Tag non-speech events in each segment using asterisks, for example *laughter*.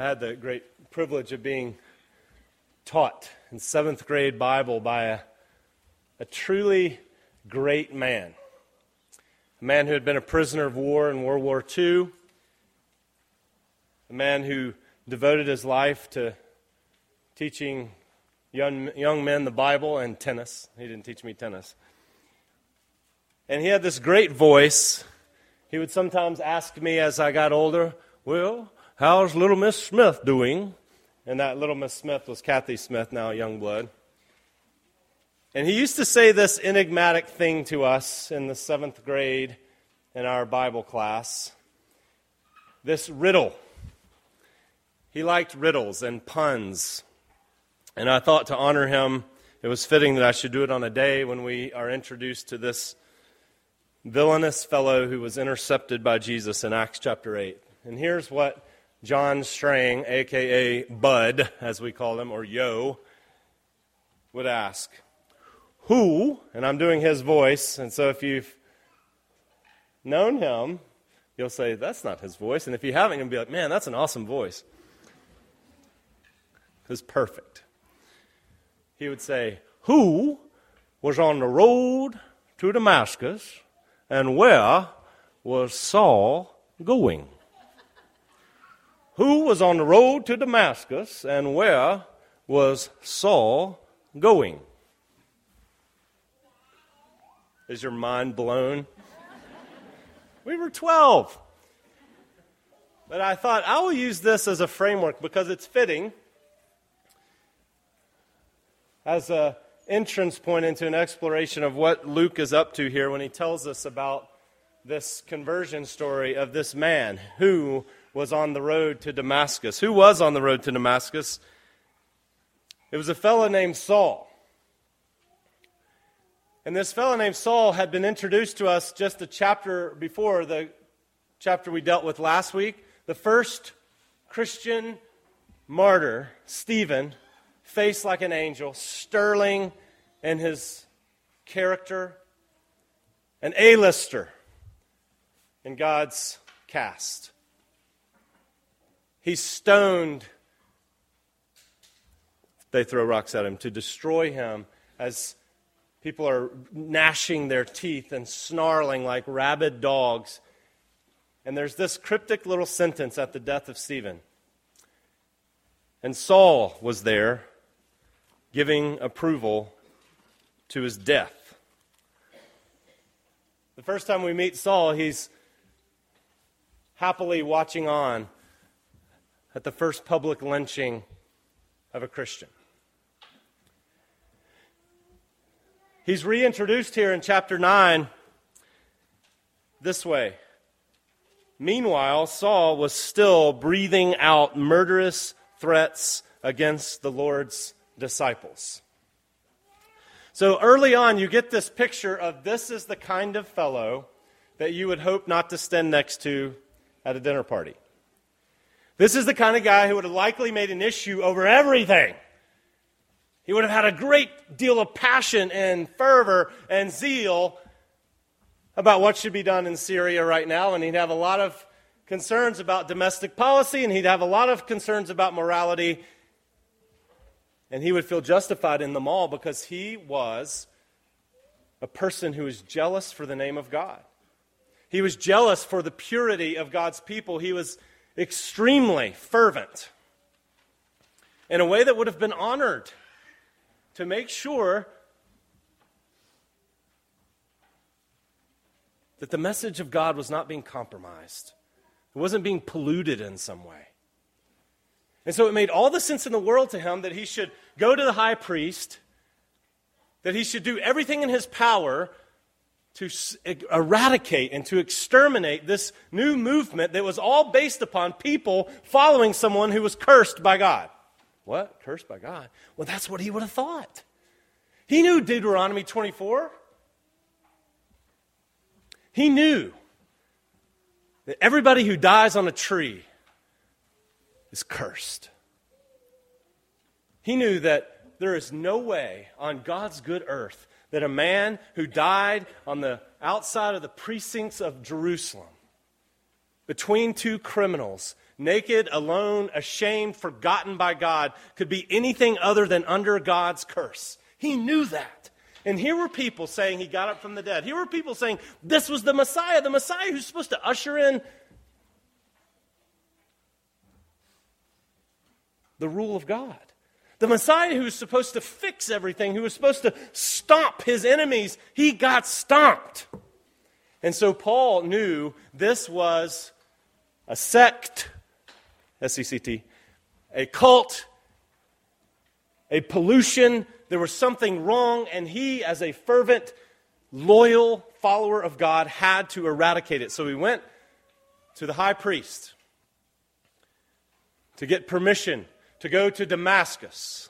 I had the great privilege of being taught in seventh grade Bible by a, a truly great man. A man who had been a prisoner of war in World War II, a man who devoted his life to teaching young, young men the Bible and tennis. He didn't teach me tennis. And he had this great voice. He would sometimes ask me as I got older, Well, how's little Miss Smith doing? And that little Miss Smith was Kathy Smith, now Youngblood. And he used to say this enigmatic thing to us in the seventh grade in our Bible class this riddle. He liked riddles and puns. And I thought to honor him, it was fitting that I should do it on a day when we are introduced to this villainous fellow who was intercepted by Jesus in Acts chapter 8. And here's what John Strang, aka Bud, as we call him, or Yo, would ask Who, and I'm doing his voice, and so if you've known him, you'll say, That's not his voice. And if you haven't, you'll be like, Man, that's an awesome voice. It's perfect. He would say, Who was on the road to Damascus and where was Saul going? Who was on the road to Damascus and where was Saul going? Is your mind blown? we were 12. But I thought I will use this as a framework because it's fitting as an entrance point into an exploration of what Luke is up to here when he tells us about this conversion story of this man who was on the road to Damascus. Who was on the road to Damascus? It was a fellow named Saul. And this fellow named Saul had been introduced to us just a chapter before the chapter we dealt with last week. The first Christian martyr, Stephen, face like an angel, sterling in his character, an A-lister in God's cast. He's stoned. They throw rocks at him to destroy him as people are gnashing their teeth and snarling like rabid dogs. And there's this cryptic little sentence at the death of Stephen. And Saul was there giving approval to his death. The first time we meet Saul, he's happily watching on at the first public lynching of a Christian. He's reintroduced here in chapter 9 this way. Meanwhile, Saul was still breathing out murderous threats against the Lord's disciples. So early on, you get this picture of this is the kind of fellow that you would hope not to stand next to at a dinner party. This is the kind of guy who would have likely made an issue over everything. He would have had a great deal of passion and fervor and zeal about what should be done in Syria right now, and he'd have a lot of concerns about domestic policy, and he'd have a lot of concerns about morality and he would feel justified in them all because he was a person who was jealous for the name of God. He was jealous for the purity of God's people. He was extremely fervent in a way that would have been honored to make sure that the message of God was not being compromised, it wasn't being polluted in some way. And so it made all the sense in the world to him that he should go to the high priest, that he should do everything in his power to eradicate and to exterminate this new movement that was all based upon people following someone who was cursed by God. What? Cursed by God? Well, that's what he would have thought. He knew Deuteronomy 24. He knew that everybody who dies on a tree is cursed. He knew that there is no way on God's good earth that a man who died on the outside of the precincts of Jerusalem between two criminals naked, alone, ashamed, forgotten by God, could be anything other than under God's curse. He knew that. And here were people saying he got up from the dead. Here were people saying this was the Messiah, the Messiah who's supposed to usher in the rule of God. The Messiah who was supposed to fix everything, who was supposed to stomp his enemies, he got stomped. And so Paul knew this was a sect, S E C T, a cult, a pollution. There was something wrong, and he, as a fervent, loyal follower of God, had to eradicate it. So he went to the high priest to get permission to go to Damascus,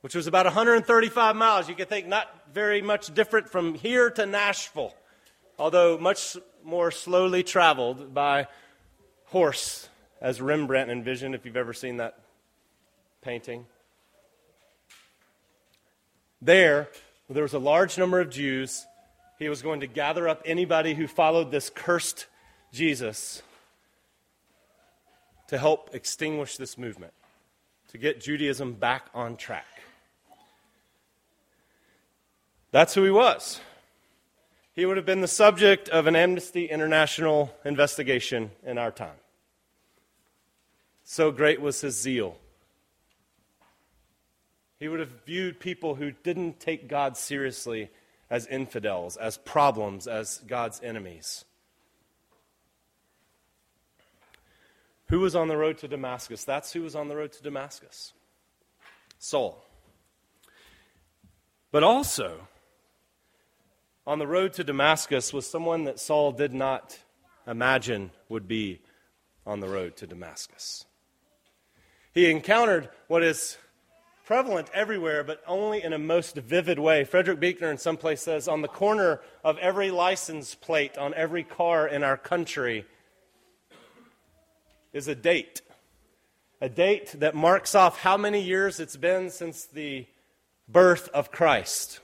which was about 135 miles. You can think not very much different from here to Nashville, although much more slowly traveled by horse, as Rembrandt envisioned, if you've ever seen that painting. There, there was a large number of Jews. He was going to gather up anybody who followed this cursed Jesus to help extinguish this movement, to get Judaism back on track. That's who he was. He would have been the subject of an Amnesty International investigation in our time. So great was his zeal. He would have viewed people who didn't take God seriously as infidels, as problems, as God's enemies. Who was on the road to Damascus? That's who was on the road to Damascus Saul. But also, on the road to Damascus was someone that Saul did not imagine would be on the road to Damascus. He encountered what is prevalent everywhere, but only in a most vivid way. Frederick Buechner in some place says, on the corner of every license plate on every car in our country is a date. A date that marks off how many years it's been since the birth of Christ.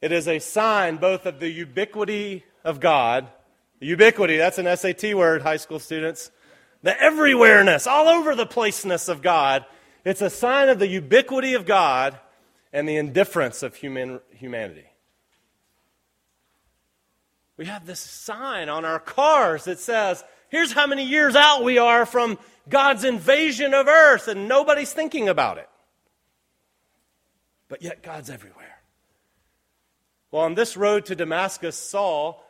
It is a sign both of the ubiquity of God, ubiquity, that's an SAT word, high school students, the everywhereness, all over the placeness of God. It's a sign of the ubiquity of God and the indifference of human, humanity. We have this sign on our cars that says, Here's how many years out we are from God's invasion of earth, and nobody's thinking about it. But yet, God's everywhere. Well, on this road to Damascus, Saul,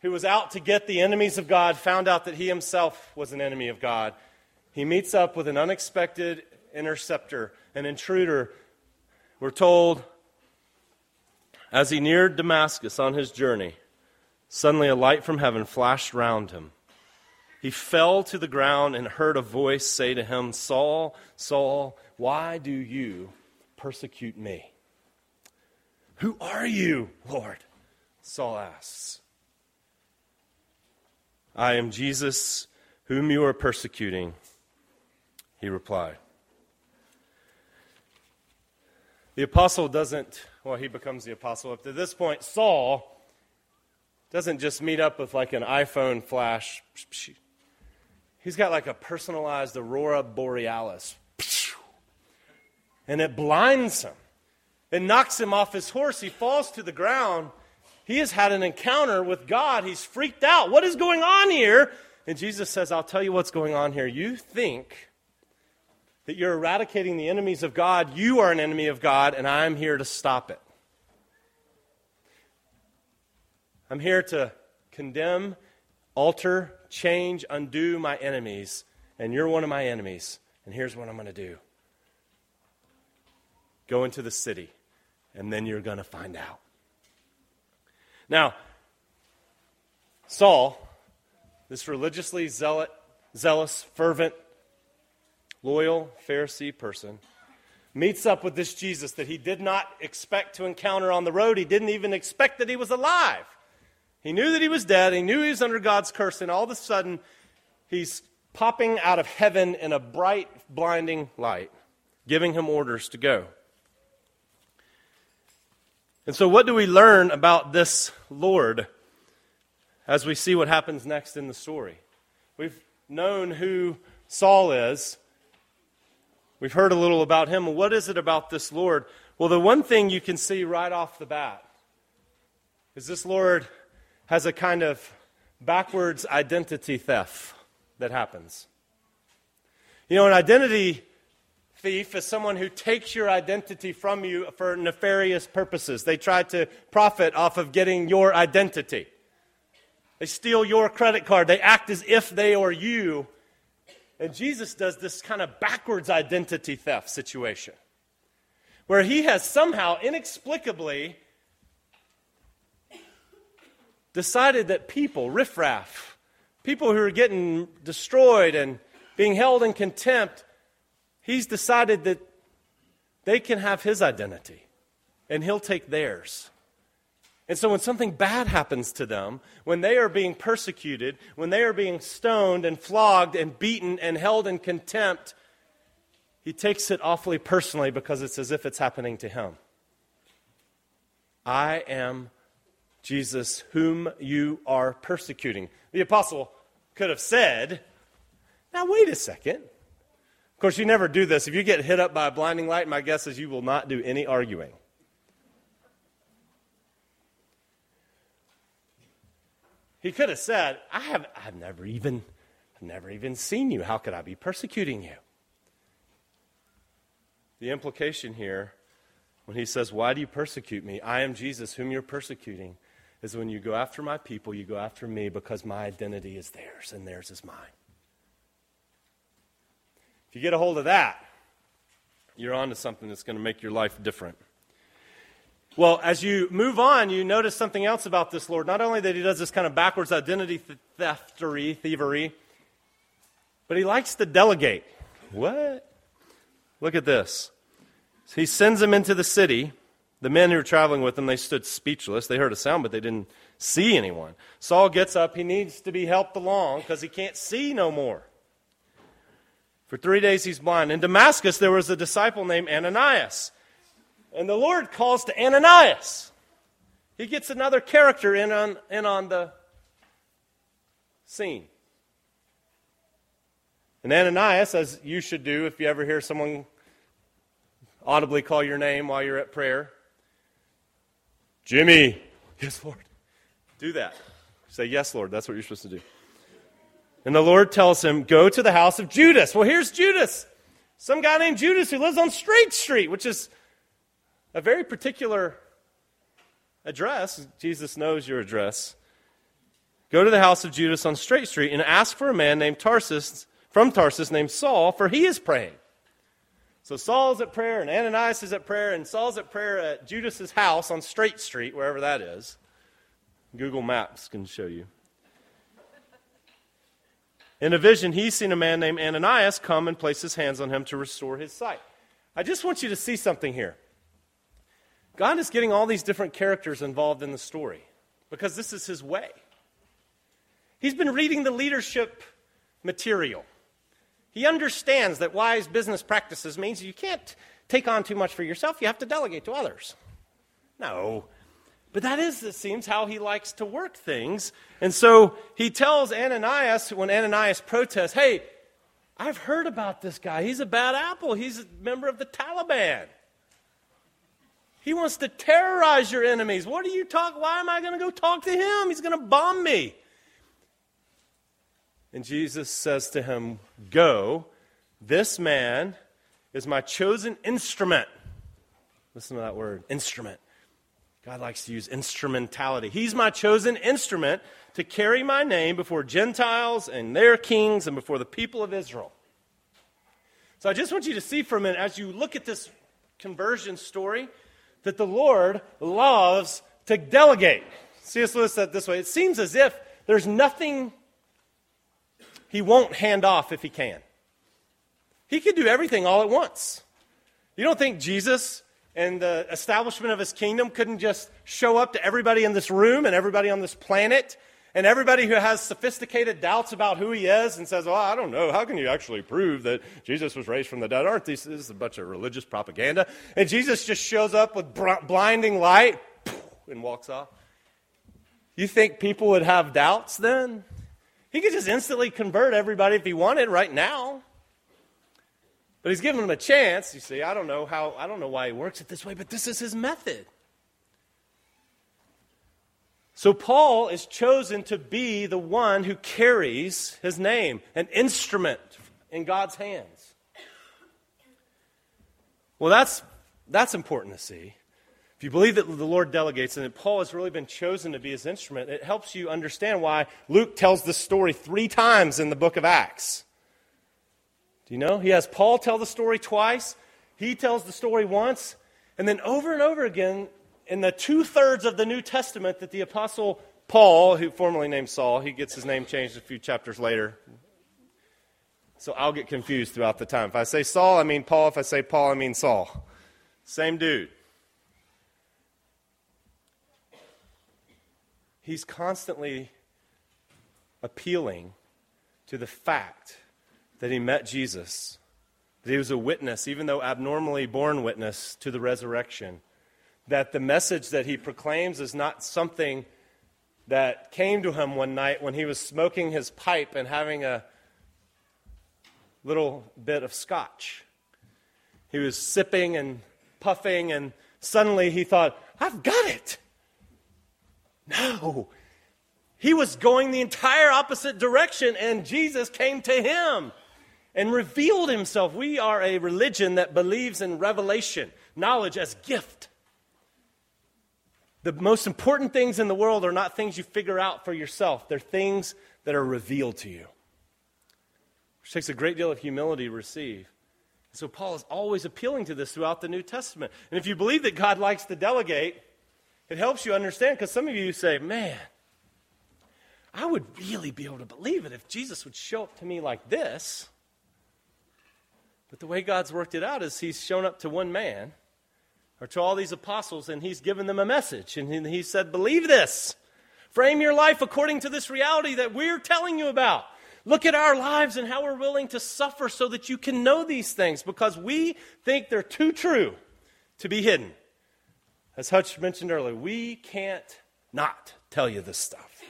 who was out to get the enemies of God, found out that he himself was an enemy of God. He meets up with an unexpected interceptor, an intruder. We're told as he neared Damascus on his journey, suddenly a light from heaven flashed round him. He fell to the ground and heard a voice say to him, Saul, Saul, why do you persecute me? Who are you, Lord? Saul asks. I am Jesus, whom you are persecuting, he replied. The apostle doesn't, well, he becomes the apostle. Up to this point, Saul doesn't just meet up with like an iPhone flash He's got like a personalized aurora borealis. And it blinds him. It knocks him off his horse. He falls to the ground. He has had an encounter with God. He's freaked out. What is going on here? And Jesus says, I'll tell you what's going on here. You think that you're eradicating the enemies of God. You are an enemy of God, and I'm here to stop it. I'm here to condemn, alter, change, undo my enemies, and you're one of my enemies. And here's what I'm going to do go into the city, and then you're going to find out. Now, Saul, this religiously zealot, zealous, fervent, loyal Pharisee person, meets up with this Jesus that he did not expect to encounter on the road. He didn't even expect that he was alive. He knew that he was dead. He knew he was under God's curse. And all of a sudden, he's popping out of heaven in a bright, blinding light, giving him orders to go. And so, what do we learn about this Lord as we see what happens next in the story? We've known who Saul is. We've heard a little about him. What is it about this Lord? Well, the one thing you can see right off the bat is this Lord has a kind of backwards identity theft that happens. You know, an identity thief is someone who takes your identity from you for nefarious purposes. They try to profit off of getting your identity. They steal your credit card. They act as if they are you. And Jesus does this kind of backwards identity theft situation where he has somehow inexplicably decided that people, riffraff, people who are getting destroyed and being held in contempt, he's decided that they can have his identity and he'll take theirs. And so when something bad happens to them, when they are being persecuted, when they are being stoned and flogged and beaten and held in contempt, he takes it awfully personally because it's as if it's happening to him. I am Jesus, whom you are persecuting. The apostle could have said, Now, wait a second. Of course, you never do this. If you get hit up by a blinding light, my guess is you will not do any arguing. He could have said, I have I've never even I've never even seen you. How could I be persecuting you? The implication here, when he says, Why do you persecute me? I am Jesus, whom you're persecuting, is when you go after my people, you go after me because my identity is theirs and theirs is mine. If you get a hold of that, you're on to something that's going to make your life different. Well, as you move on, you notice something else about this Lord. Not only that he does this kind of backwards identity theftery, thievery, but he likes to delegate. What? Look at this. He sends them into the city. The men who were traveling with him, they stood speechless. They heard a sound, but they didn't see anyone. Saul gets up. He needs to be helped along because he can't see no more. For three days he's blind. In Damascus, there was a disciple named Ananias. And the Lord calls to Ananias. He gets another character in on, in on the scene. And Ananias, as you should do if you ever hear someone audibly call your name while you're at prayer, Jimmy, yes, Lord. Do that. Say, yes, Lord. That's what you're supposed to do. And the Lord tells him, Go to the house of Judas. Well, here's Judas. Some guy named Judas who lives on Straight Street, which is a very particular address. Jesus knows your address. Go to the house of Judas on Straight Street and ask for a man named Tarsus, from Tarsus named Saul, for he is praying. So Saul's at prayer, and Ananias is at prayer, and Saul's at prayer at Judas's house on Straight Street, wherever that is. Google Maps can show you. In a vision, he's seen a man named Ananias come and place his hands on him to restore his sight. I just want you to see something here. God is getting all these different characters involved in the story because this is his way. He's been reading the leadership material. He understands that wise business practices means you can't take on too much for yourself, you have to delegate to others. No. But that is, it seems, how he likes to work things. And so he tells Ananias, when Ananias protests, hey, I've heard about this guy. He's a bad apple. He's a member of the Taliban. He wants to terrorize your enemies. What are you talk? Why am I going to go talk to him? He's going to bomb me. And Jesus says to him, Go. This man is my chosen instrument. Listen to that word instrument. God likes to use instrumentality. He's my chosen instrument to carry my name before Gentiles and their kings and before the people of Israel. So I just want you to see for a minute, as you look at this conversion story, that the Lord loves to delegate. C.S. Lewis said this way it seems as if there's nothing he won't hand off if he can. He could do everything all at once. You don't think Jesus and the establishment of his kingdom couldn't just show up to everybody in this room and everybody on this planet and everybody who has sophisticated doubts about who he is and says, Well, I don't know, how can you actually prove that Jesus was raised from the dead? Aren't these this is a bunch of religious propaganda? And Jesus just shows up with blinding light and walks off. You think people would have doubts then? He could just instantly convert everybody if he wanted right now. But he's giving them a chance. You see, I don't know how I don't know why he works it this way, but this is his method. So Paul is chosen to be the one who carries his name, an instrument in God's hands. Well, that's that's important to see. If you believe that the Lord delegates and that Paul has really been chosen to be his instrument, it helps you understand why Luke tells this story three times in the book of Acts. Do you know? He has Paul tell the story twice, he tells the story once, and then over and over again in the two thirds of the New Testament that the Apostle Paul, who formerly named Saul, he gets his name changed a few chapters later. So I'll get confused throughout the time. If I say Saul, I mean Paul. If I say Paul, I mean Saul. Same dude. He's constantly appealing to the fact that he met Jesus, that he was a witness, even though abnormally born witness, to the resurrection. That the message that he proclaims is not something that came to him one night when he was smoking his pipe and having a little bit of scotch. He was sipping and puffing, and suddenly he thought, I've got it. *gasps* No. He was going the entire opposite direction, and Jesus came to him and revealed himself. We are a religion that believes in revelation, knowledge as gift. The most important things in the world are not things you figure out for yourself, they're things that are revealed to you, which takes a great deal of humility to receive. So, Paul is always appealing to this throughout the New Testament. And if you believe that God likes to delegate, it helps you understand because some of you say, man, I would really be able to believe it if Jesus would show up to me like this. But the way God's worked it out is He's shown up to one man or to all these apostles and He's given them a message. And He said, Believe this. Frame your life according to this reality that we're telling you about. Look at our lives and how we're willing to suffer so that you can know these things because we think they're too true to be hidden. As Hutch mentioned earlier, we can't not tell you this stuff.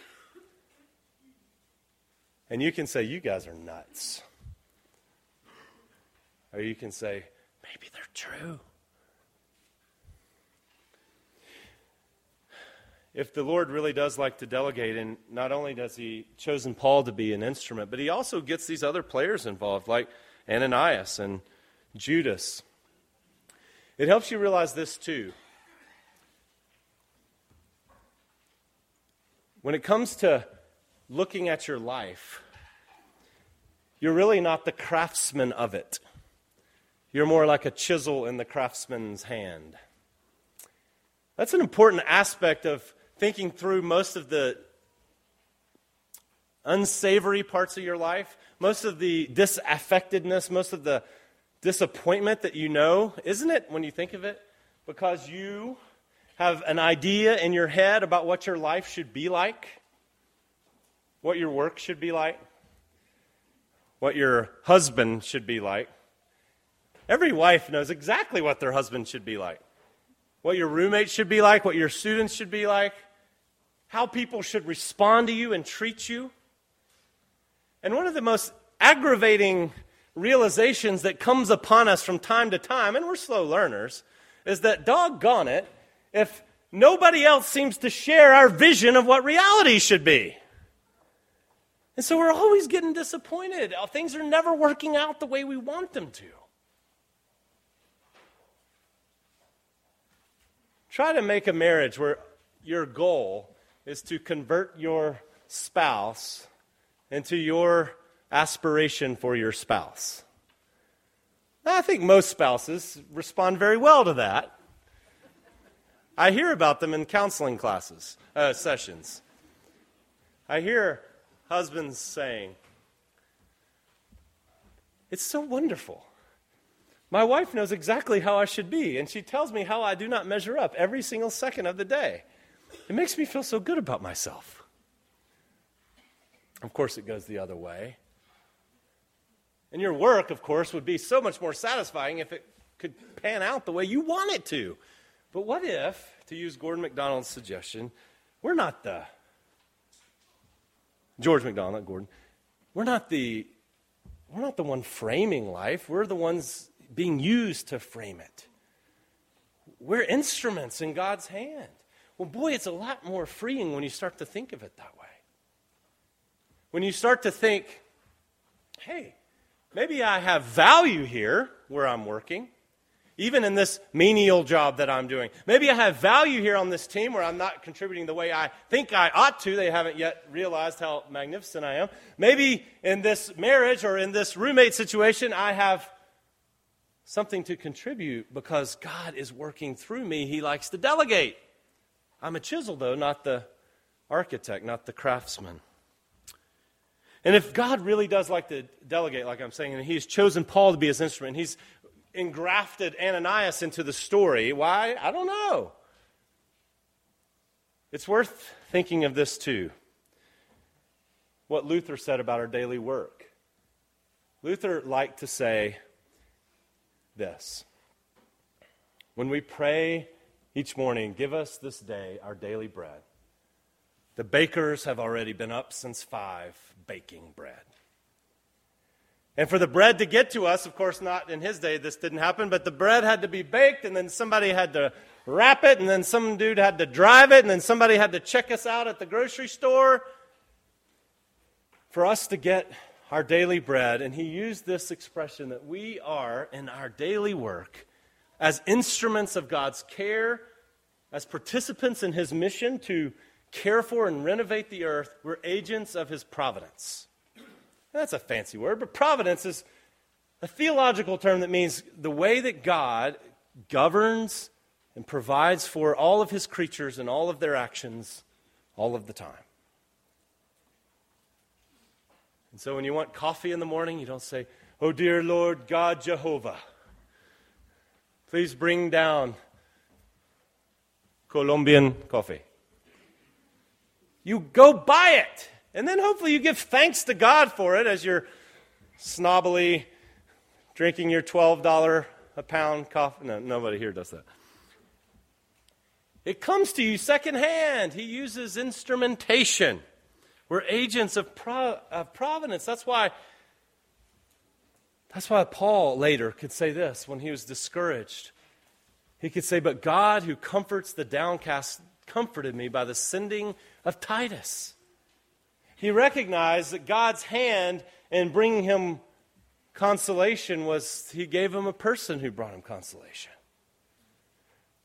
And you can say, You guys are nuts. Or you can say, maybe they're true. If the Lord really does like to delegate, and not only does He chosen Paul to be an instrument, but He also gets these other players involved, like Ananias and Judas. It helps you realize this too. When it comes to looking at your life, you're really not the craftsman of it. You're more like a chisel in the craftsman's hand. That's an important aspect of thinking through most of the unsavory parts of your life, most of the disaffectedness, most of the disappointment that you know, isn't it, when you think of it? Because you have an idea in your head about what your life should be like, what your work should be like, what your husband should be like. Every wife knows exactly what their husband should be like, what your roommate should be like, what your students should be like, how people should respond to you and treat you. And one of the most aggravating realizations that comes upon us from time to time, and we're slow learners, is that doggone it, if nobody else seems to share our vision of what reality should be. And so we're always getting disappointed. Uh, things are never working out the way we want them to. Try to make a marriage where your goal is to convert your spouse into your aspiration for your spouse. I think most spouses respond very well to that. I hear about them in counseling classes, uh, sessions. I hear husbands saying, It's so wonderful. My wife knows exactly how I should be, and she tells me how I do not measure up every single second of the day. It makes me feel so good about myself. Of course, it goes the other way. And your work, of course, would be so much more satisfying if it could pan out the way you want it to. But what if, to use Gordon MacDonald's suggestion, we're not the George MacDonald, not Gordon. We're not the we're not the one framing life. We're the ones being used to frame it. We're instruments in God's hand. Well, boy, it's a lot more freeing when you start to think of it that way. When you start to think, hey, maybe I have value here where I'm working even in this menial job that I'm doing. Maybe I have value here on this team where I'm not contributing the way I think I ought to. They haven't yet realized how magnificent I am. Maybe in this marriage or in this roommate situation, I have something to contribute because God is working through me. He likes to delegate. I'm a chisel, though, not the architect, not the craftsman. And if God really does like to delegate, like I'm saying, and He's chosen Paul to be His instrument, He's engrafted Ananias into the story. Why? I don't know. It's worth thinking of this too. What Luther said about our daily work. Luther liked to say this When we pray each morning, give us this day our daily bread. The bakers have already been up since five baking bread. And for the bread to get to us, of course, not in his day, this didn't happen, but the bread had to be baked, and then somebody had to wrap it, and then some dude had to drive it, and then somebody had to check us out at the grocery store for us to get our daily bread. And he used this expression that we are, in our daily work, as instruments of God's care, as participants in his mission to care for and renovate the earth, we're agents of his providence. That's a fancy word, but providence is a theological term that means the way that God governs and provides for all of his creatures and all of their actions all of the time. And so when you want coffee in the morning, you don't say, Oh, dear Lord God Jehovah, please bring down Colombian coffee. You go buy it. And then hopefully you give thanks to God for it as you're snobbily drinking your $12 a pound coffee. No, nobody here does that. It comes to you secondhand. He uses instrumentation. We're agents of, of providence. That's why, that's why Paul later could say this when he was discouraged. He could say, But God, who comforts the downcast, comforted me by the sending of Titus he recognized that God's hand in bringing him consolation was he gave him a person who brought him consolation.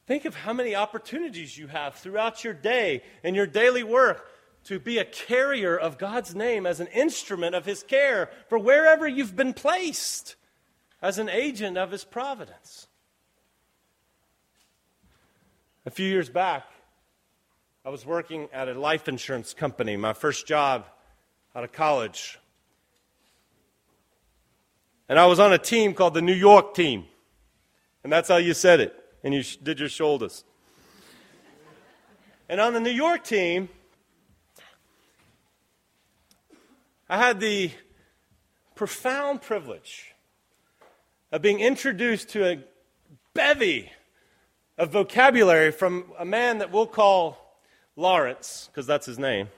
Think of how many opportunities you have throughout your day and your daily work to be a carrier of God's name as an instrument of his care for wherever you've been placed, as an agent of his providence. A few years back, I was working at a life insurance company, my first job out of college. And I was on a team called the New York team. And that's how you said it. And you did your shoulders. And on the New York team, I had the profound privilege of being introduced to a bevy of vocabulary from a man that we'll call Lawrence, because that's his name,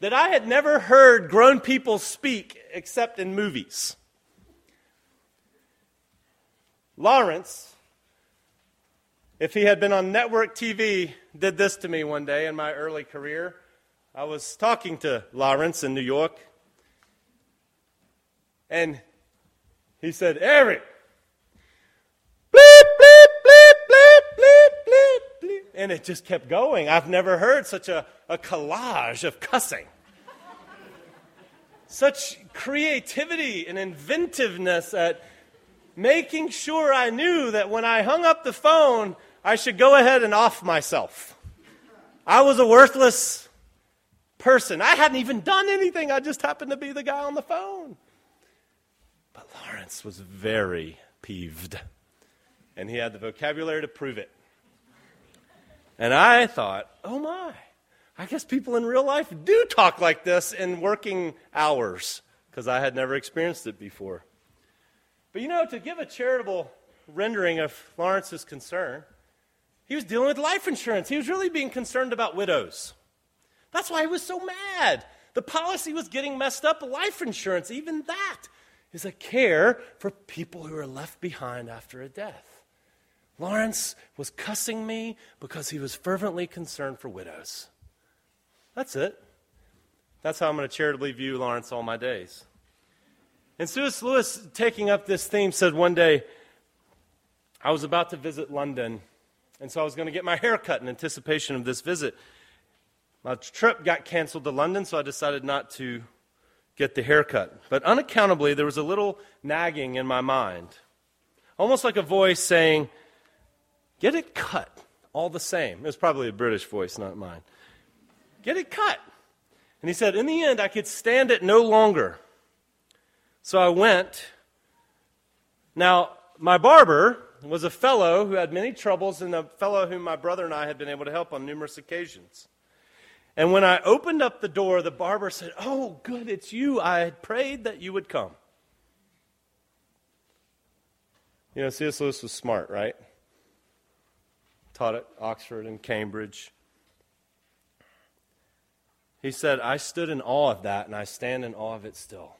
that I had never heard grown people speak except in movies. Lawrence, if he had been on network TV, did this to me one day in my early career. I was talking to Lawrence in New York, and he said, Eric, and it just kept going. I've never heard such a, a collage of cussing. such creativity and inventiveness at making sure I knew that when I hung up the phone, I should go ahead and off myself. I was a worthless person. I hadn't even done anything, I just happened to be the guy on the phone. But Lawrence was very peeved, and he had the vocabulary to prove it. And I thought, oh my, I guess people in real life do talk like this in working hours because I had never experienced it before. But you know, to give a charitable rendering of Lawrence's concern, he was dealing with life insurance. He was really being concerned about widows. That's why he was so mad. The policy was getting messed up. Life insurance, even that, is a care for people who are left behind after a death. Lawrence was cussing me because he was fervently concerned for widows. That's it. That's how I'm going to charitably view Lawrence all my days. And C.S. Lewis, taking up this theme, said one day, I was about to visit London, and so I was going to get my hair cut in anticipation of this visit. My trip got canceled to London, so I decided not to get the haircut. But unaccountably, there was a little nagging in my mind, almost like a voice saying, Get it cut all the same. It was probably a British voice, not mine. Get it cut. And he said, In the end, I could stand it no longer. So I went. Now, my barber was a fellow who had many troubles and a fellow whom my brother and I had been able to help on numerous occasions. And when I opened up the door, the barber said, Oh, good, it's you. I had prayed that you would come. You know, C.S. Lewis was smart, right? Taught at Oxford and Cambridge. He said, I stood in awe of that, and I stand in awe of it still.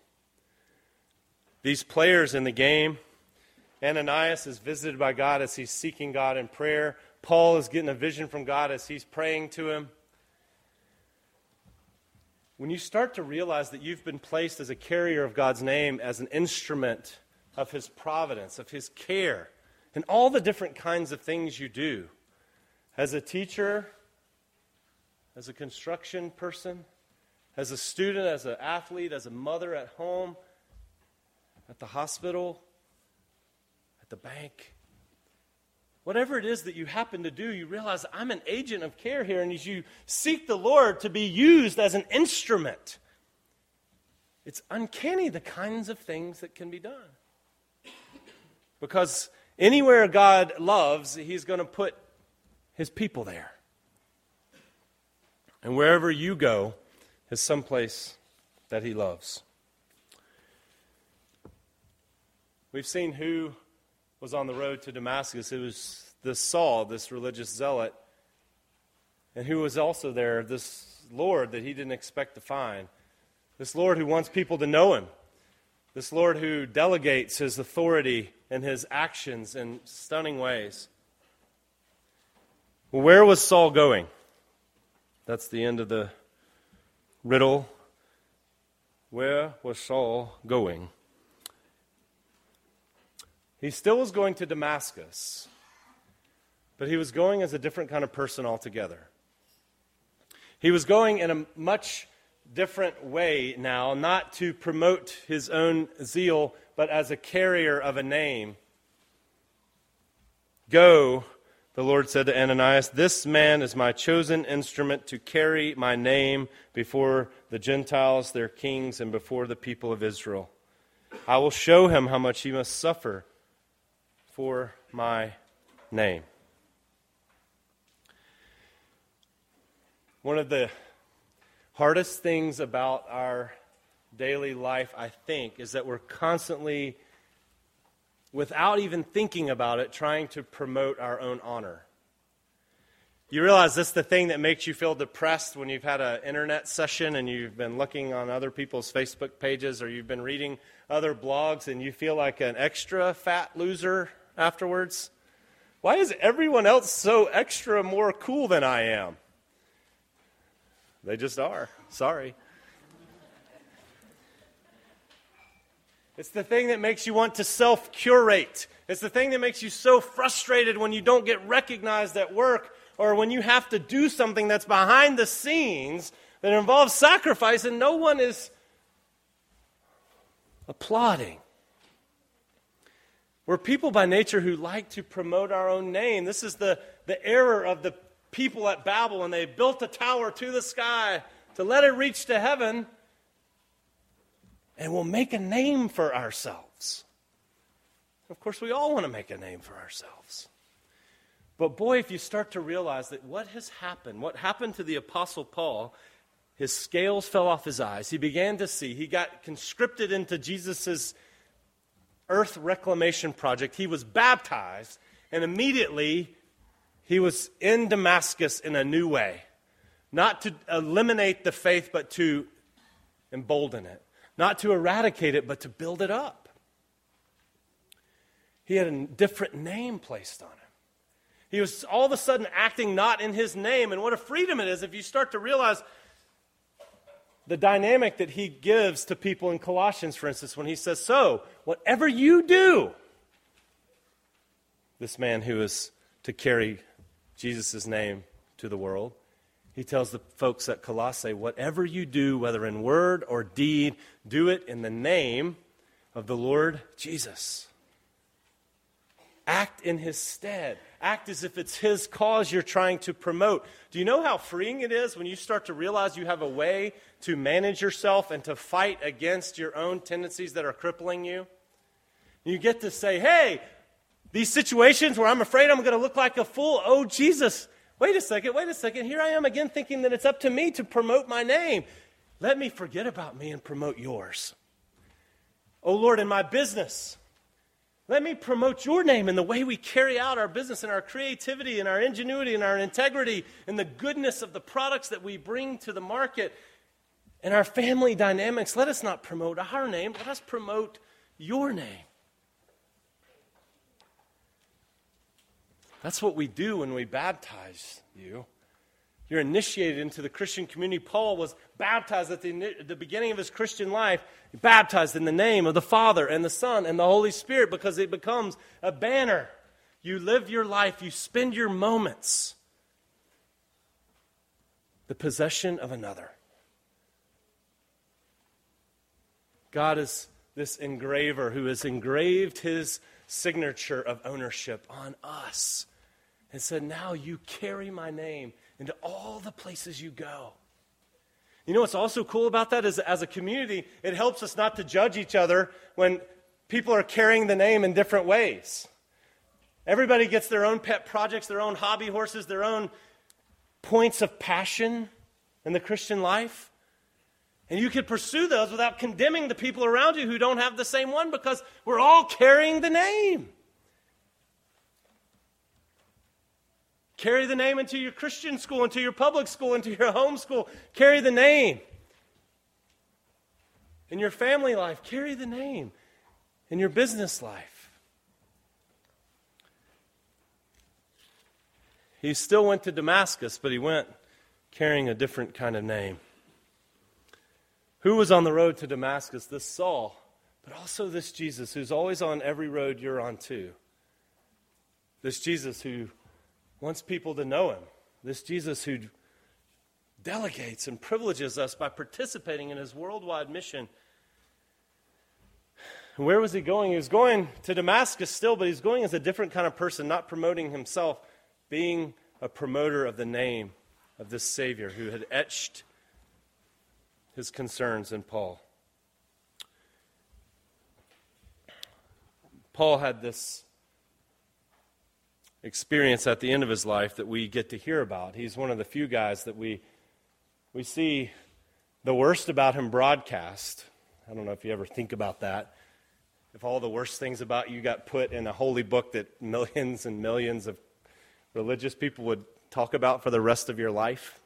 These players in the game, Ananias is visited by God as he's seeking God in prayer. Paul is getting a vision from God as he's praying to him. When you start to realize that you've been placed as a carrier of God's name, as an instrument of His providence, of His care, and all the different kinds of things you do, as a teacher, as a construction person, as a student, as an athlete, as a mother at home, at the hospital, at the bank, Whatever it is that you happen to do, you realize I'm an agent of care here, and as you seek the Lord to be used as an instrument, it's uncanny the kinds of things that can be done. Because anywhere God loves, He's going to put His people there. And wherever you go is someplace that He loves. We've seen who was on the road to Damascus. It was this Saul, this religious zealot, and who was also there, this Lord that he didn't expect to find. This Lord who wants people to know him. This Lord who delegates his authority and his actions in stunning ways. Well, where was Saul going? That's the end of the riddle. Where was Saul going? He still was going to Damascus, but he was going as a different kind of person altogether. He was going in a much different way now, not to promote his own zeal, but as a carrier of a name. Go, the Lord said to Ananias, this man is my chosen instrument to carry my name before the Gentiles, their kings, and before the people of Israel. I will show him how much he must suffer for my name. One of the hardest things about our daily life, I think, is that we're constantly, without even thinking about it, trying to promote our own honor. You realize this is the thing that makes you feel depressed when you've had an internet session and you've been looking on other people's Facebook pages or you've been reading other blogs and you feel like an extra fat loser afterwards? Why is everyone else so extra more cool than I am? They just are. Sorry. It's the thing that makes you want to self curate. It's the thing that makes you so frustrated when you don't get recognized at work or when you have to do something that's behind the scenes that involves sacrifice and no one is applauding. We're people by nature who like to promote our own name. This is the, the error of the people at Babel when they built a tower to the sky to let it reach to heaven, and we'll make a name for ourselves. Of course, we all want to make a name for ourselves. But boy, if you start to realize that what has happened, what happened to the Apostle Paul, his scales fell off his eyes. He began to see. He got conscripted into Jesus' earth reclamation project. He was baptized, and immediately he was in Damascus in a new way. not to eliminate the faith, but to embolden it, not to eradicate it, but to build it up. He had a different name placed on him. He was all of a sudden acting not in his name. And what a freedom it is if you start to realize the dynamic that he gives to people in Colossians, for instance, when he says, So, whatever you do, this man who is to carry Jesus' name to the world, he tells the folks at Colossae, whatever you do, whether in word or deed, do it in the name of the Lord Jesus. Act in his stead. Act as if it's his cause you're trying to promote. Do you know how freeing it is when you start to realize you have a way to manage yourself and to fight against your own tendencies that are crippling you? You get to say, hey, these situations where I'm afraid I'm going to look like a fool, oh, Jesus, wait a second, wait a second. Here I am again thinking that it's up to me to promote my name. Let me forget about me and promote yours. Oh, Lord, in my business, let me promote your name in the way we carry out our business and our creativity and our ingenuity and our integrity and the goodness of the products that we bring to the market and our family dynamics. Let us not promote our name, let us promote your name. That's what we do when we baptize you. You're initiated into the Christian community. Paul was baptized at the, the beginning of his Christian life, baptized in the name of the Father and the Son and the Holy Spirit because it becomes a banner. You live your life, you spend your moments the possession of another. God is this engraver who has engraved his signature of ownership on us and said, Now you carry my name into all the places you go. You know what's also cool about that is as a community, it helps us not to judge each other when people are carrying the name in different ways. Everybody gets their own pet projects, their own hobby horses, their own points of passion in the Christian life. And you can pursue those without condemning the people around you who don't have the same one because we're all carrying the name. Carry the name into your Christian school, into your public school, into your *laughs* home school. Carry the name. In your family life, carry the name. In your business life. He still went to Damascus, but he went carrying a different kind of name. Who was on the road to Damascus? This Saul, but also this Jesus, who's always on every road you're on too. This Jesus who wants people to know him. This Jesus who delegates and privileges us by participating in his worldwide mission. Where was he going? He was going to Damascus still, but he's going as a different kind of person, not promoting himself, being a promoter of the name of this Savior who had etched his concerns in Paul. Paul had this experience at the end of his life that we get to hear about. He's one of the few guys that we, we see the worst about him broadcast. I don't know if you ever think about that. If all the worst things about you got put in a holy book that millions and millions of religious people would talk about for the rest of your life.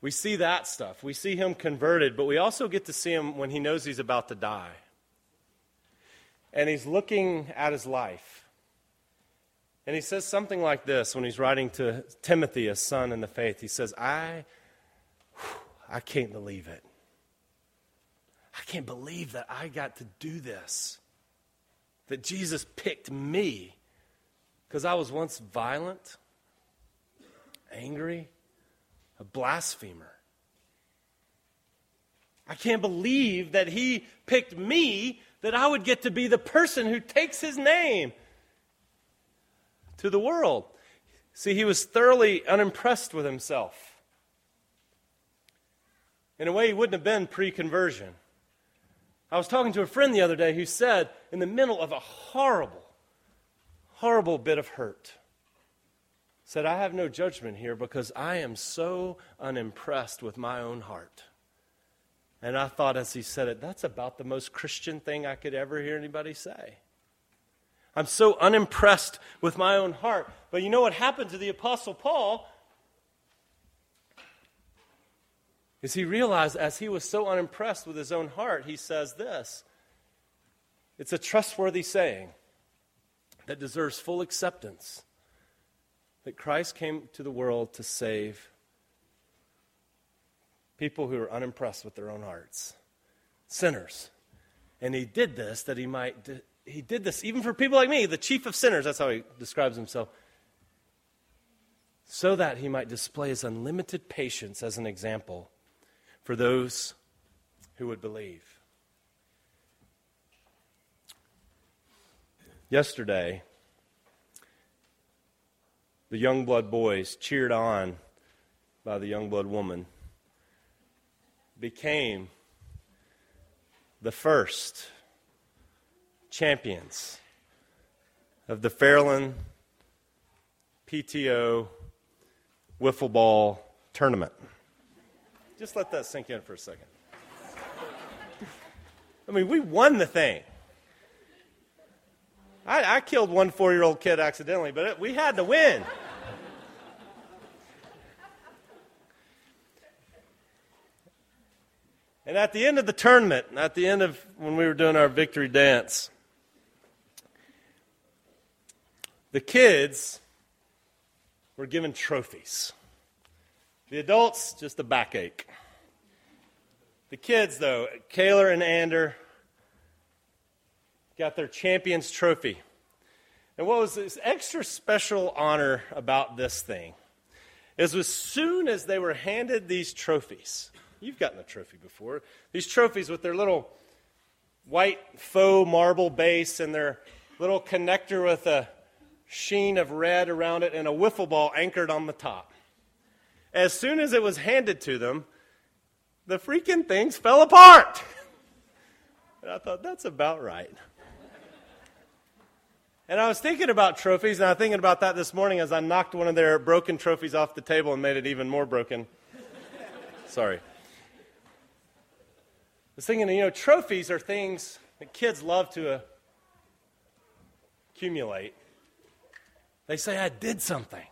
We see that stuff. We see him converted, but we also get to see him when he knows he's about to die. And he's looking at his life. And he says something like this when he's writing to Timothy, a son in the faith. He says, I, I can't believe it. I can't believe that I got to do this. That Jesus picked me because I was once violent, angry, a blasphemer. I can't believe that he picked me, that I would get to be the person who takes his name to the world. See, he was thoroughly unimpressed with himself. In a way, he wouldn't have been pre conversion. I was talking to a friend the other day who said, in the middle of a horrible, horrible bit of hurt, said, I have no judgment here because I am so unimpressed with my own heart. And I thought as he said it, that's about the most Christian thing I could ever hear anybody say. I'm so unimpressed with my own heart. But you know what happened to the Apostle Paul? is he realized as he was so unimpressed with his own heart, he says this. It's a trustworthy saying that deserves full acceptance that Christ came to the world to save people who are unimpressed with their own hearts, sinners. And he did this that he might, he did this even for people like me, the chief of sinners, that's how he describes himself, so that he might display his unlimited patience as an example for those who would believe. Yesterday, the Youngblood boys, cheered on by the Youngblood woman, became the first champions of the Fairland PTO wiffle ball tournament. Just let that sink in for a second. I mean, we won the thing. I, I killed one four year old kid accidentally, but it, we had to win. And at the end of the tournament, at the end of when we were doing our victory dance, the kids were given trophies. The adults, just a backache. The kids, though, Kaylor and Ander, got their champion's trophy. And what was this extra special honor about this thing is as soon as they were handed these trophies, You've gotten a trophy before. These trophies with their little white faux marble base and their little connector with a sheen of red around it and a wiffle ball anchored on the top. As soon as it was handed to them, the freaking things fell apart. and I thought, that's about right. And I was thinking about trophies, and I was thinking about that this morning as I knocked one of their broken trophies off the table and made it even more broken. Sorry I was thinking, you know, trophies are things that kids love to accumulate. They say, I did something.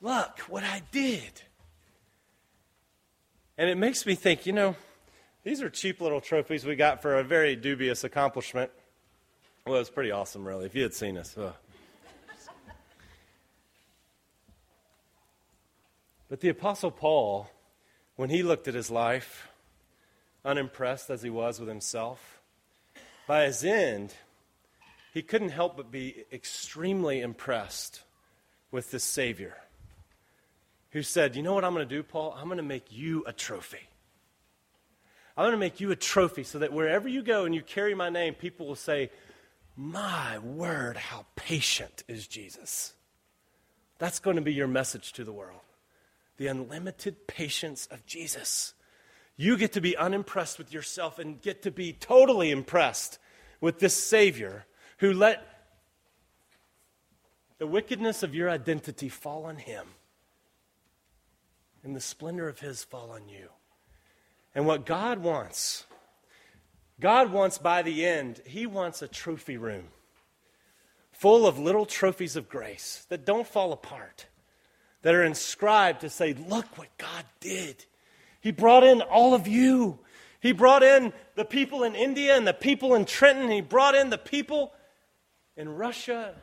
Look what I did. And it makes me think, you know, these are cheap little trophies we got for a very dubious accomplishment. Well, it was pretty awesome, really, if you had seen us. Ugh. But the Apostle Paul, when he looked at his life, unimpressed as he was with himself, by his end, he couldn't help but be extremely impressed with this Savior who said, You know what I'm going to do, Paul? I'm going to make you a trophy. I'm going to make you a trophy so that wherever you go and you carry my name, people will say, My word, how patient is Jesus. That's going to be your message to the world. The unlimited patience of Jesus. You get to be unimpressed with yourself and get to be totally impressed with this Savior who let the wickedness of your identity fall on Him and the splendor of His fall on you. And what God wants, God wants by the end, He wants a trophy room full of little trophies of grace that don't fall apart, that are inscribed to say, Look what God did. He brought in all of you. He brought in the people in India and the people in Trenton. He brought in the people in Russia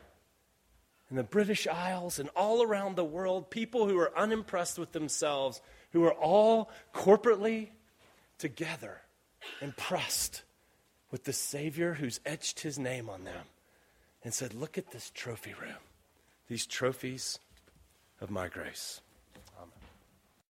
and the British Isles and all around the world, people who are unimpressed with themselves, who are all corporately together, impressed with the Savior who's etched his name on them and said, Look at this trophy room, these trophies of my grace.